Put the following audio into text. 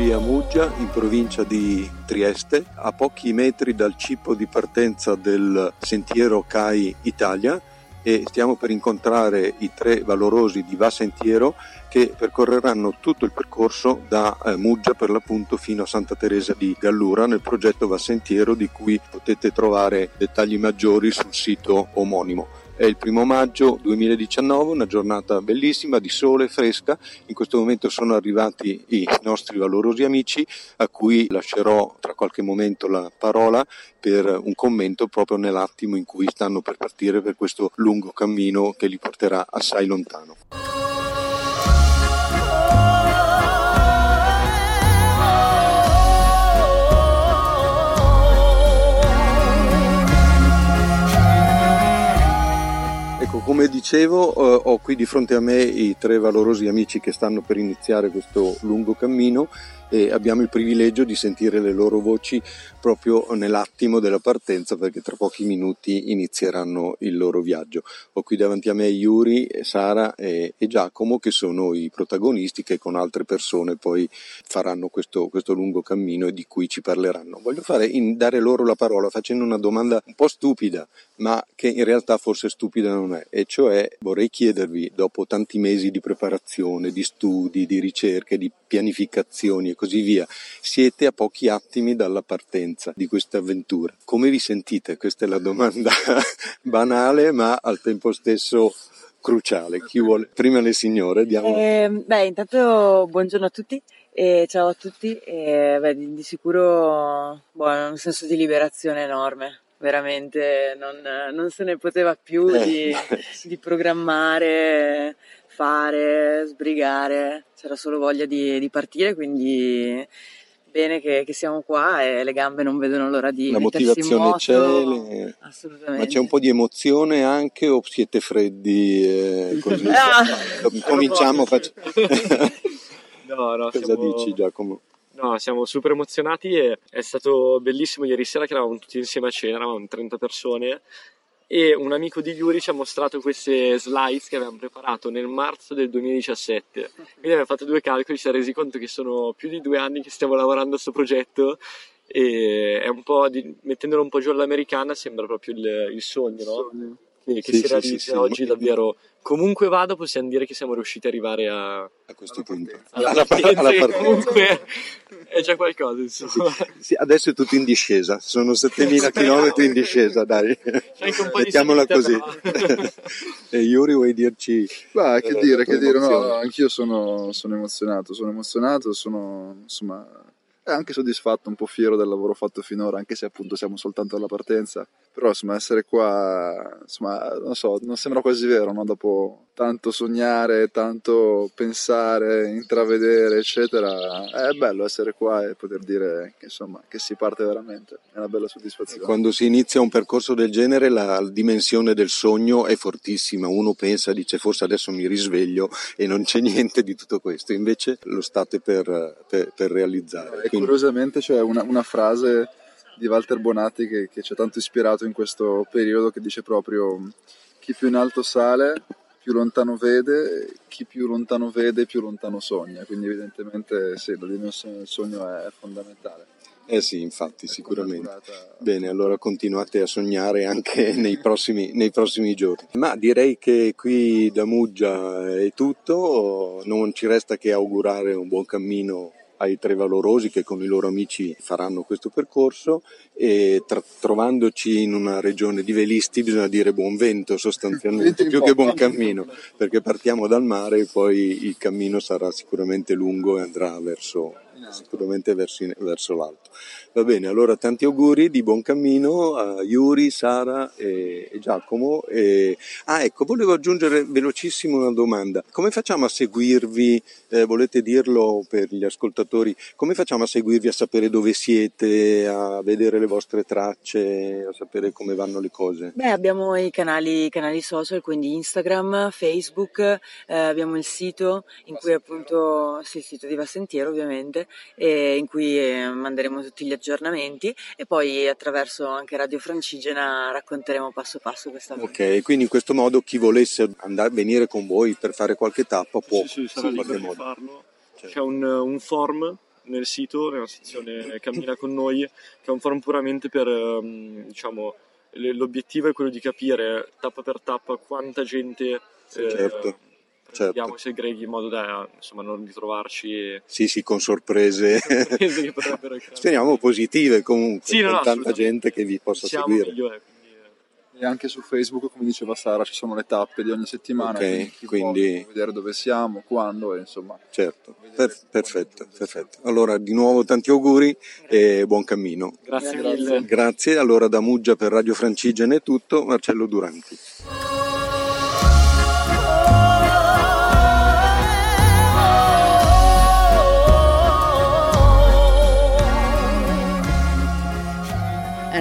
Qui a Muggia, in provincia di Trieste, a pochi metri dal cippo di partenza del sentiero CAI Italia e stiamo per incontrare i tre valorosi di Va Sentiero che percorreranno tutto il percorso da eh, Muggia per l'appunto fino a Santa Teresa di Gallura nel progetto Va Sentiero di cui potete trovare dettagli maggiori sul sito omonimo. È il primo maggio 2019, una giornata bellissima di sole fresca. In questo momento sono arrivati i nostri valorosi amici a cui lascerò tra qualche momento la parola per un commento proprio nell'attimo in cui stanno per partire per questo lungo cammino che li porterà assai lontano. Dicevo, eh, ho qui di fronte a me i tre valorosi amici che stanno per iniziare questo lungo cammino e abbiamo il privilegio di sentire le loro voci proprio nell'attimo della partenza perché tra pochi minuti inizieranno il loro viaggio. Ho qui davanti a me Yuri, Sara e, e Giacomo che sono i protagonisti che con altre persone poi faranno questo, questo lungo cammino e di cui ci parleranno. Voglio fare, in, dare loro la parola facendo una domanda un po' stupida ma che in realtà forse stupida non è e cioè vorrei chiedervi dopo tanti mesi di preparazione, di studi, di ricerche, di pianificazioni così via. Siete a pochi attimi dalla partenza di questa avventura. Come vi sentite? Questa è la domanda banale ma al tempo stesso cruciale. Chi vuole? Prima le signore, diamo. Eh, beh, intanto buongiorno a tutti. E ciao a tutti, e, beh, di, di, sicuro boh, un senso di liberazione enorme, veramente non, non se ne poteva più eh. di, di programmare, fare, sbrigare, c'era solo voglia di, di partire, quindi bene che, che, siamo qua e le gambe non vedono l'ora di La motivazione c'è, le... ma c'è un po' di emozione anche o siete freddi? Eh, così? ah, Cominciamo. Faccio... no, no, Cosa siamo... dici Giacomo? No, siamo super emozionati e è stato bellissimo ieri sera che eravamo tutti insieme a cena, eravamo 30 persone e un amico di Yuri ci ha mostrato queste slides che avevamo preparato nel marzo del 2017. Quindi abbiamo fatto due calcoli, ci siamo resi conto che sono più di due anni che stiamo lavorando a questo progetto e un di, mettendolo un po' giù all'americana sembra proprio il, il sogno, no? Sogno. Che, che sì, si realizza sì, sì, oggi davvero comunque vada possiamo dire che siamo riusciti ad arrivare a, a questo punto. alla, alla, alla, alla comunque è già qualcosa insomma. Sì, sì, adesso è tutto in discesa sono 7000 km in discesa dai. Mettiamola così. e Yuri vuoi dirci Bah, che dire che dire no, anch'io sono, sono emozionato sono emozionato sono insomma è anche soddisfatto, un po' fiero del lavoro fatto finora, anche se appunto siamo soltanto alla partenza. Però insomma essere qua, insomma, non so, non sembra quasi vero, no? Dopo tanto sognare, tanto pensare, intravedere, eccetera, è bello essere qua e poter dire che, insomma, che si parte veramente, è una bella soddisfazione. Quando si inizia un percorso del genere la dimensione del sogno è fortissima, uno pensa, dice forse adesso mi risveglio e non c'è niente di tutto questo, invece lo state per, per, per realizzare. E Quindi... curiosamente c'è una, una frase di Walter Bonatti che, che ci ha tanto ispirato in questo periodo che dice proprio chi più in alto sale più lontano vede, chi più lontano vede più lontano sogna, quindi evidentemente sì, la dimensione del sogno è fondamentale. Eh sì, infatti, è sicuramente. Curata... Bene, allora continuate a sognare anche nei prossimi, nei prossimi, giorni. Ma direi che qui da Muggia è tutto, non ci resta che augurare un buon cammino ai tre valorosi che con i loro amici faranno questo percorso e tra- trovandoci in una regione di velisti bisogna dire buon vento sostanzialmente più che buon cammino perché partiamo dal mare e poi il cammino sarà sicuramente lungo e andrà verso sicuramente verso, verso, l'alto. Va bene, allora tanti auguri di buon cammino a Yuri, Sara e, e Giacomo. E... Ah, ecco, volevo aggiungere velocissimo una domanda. Come facciamo a seguirvi? Eh, volete dirlo per gli ascoltatori? Come facciamo a seguirvi, a sapere dove siete, a vedere le vostre tracce, a sapere come vanno le cose? Beh, abbiamo i canali, canali social, quindi Instagram, Facebook, eh, abbiamo il sito in cui appunto, sì, il sito di Vassentiero ovviamente, in cui eh, manderemo tutti gli aggiornamenti e poi attraverso anche Radio Francigena racconteremo passo passo questa avventura. Ok, quindi in questo modo chi volesse andare, venire con voi per fare qualche tappa può sì, sì, sarà in qualche modo. farlo. Certo. C'è un, un form nel sito, nella sezione Cammina con noi, che è un forum puramente per, ehm, diciamo, l'obiettivo è quello di capire tappa per tappa quanta gente sì, eh, certo certo. i segreti in modo da insomma, non ritrovarci. Sì, sì, con sorprese. sorprese Speriamo positive comunque, sì, con no, tanta gente che vi possa Siamo seguire. Migliore, e anche su Facebook, come diceva Sara, ci sono le tappe di ogni settimana. Ok, quindi, vedere dove siamo, quando, e insomma. Certo, per, perfetto, perfetto. Allora, di nuovo tanti auguri e buon cammino. Grazie, Grazie mille. Grazie. Allora, da Muggia per Radio Francigena è tutto. Marcello Duranti.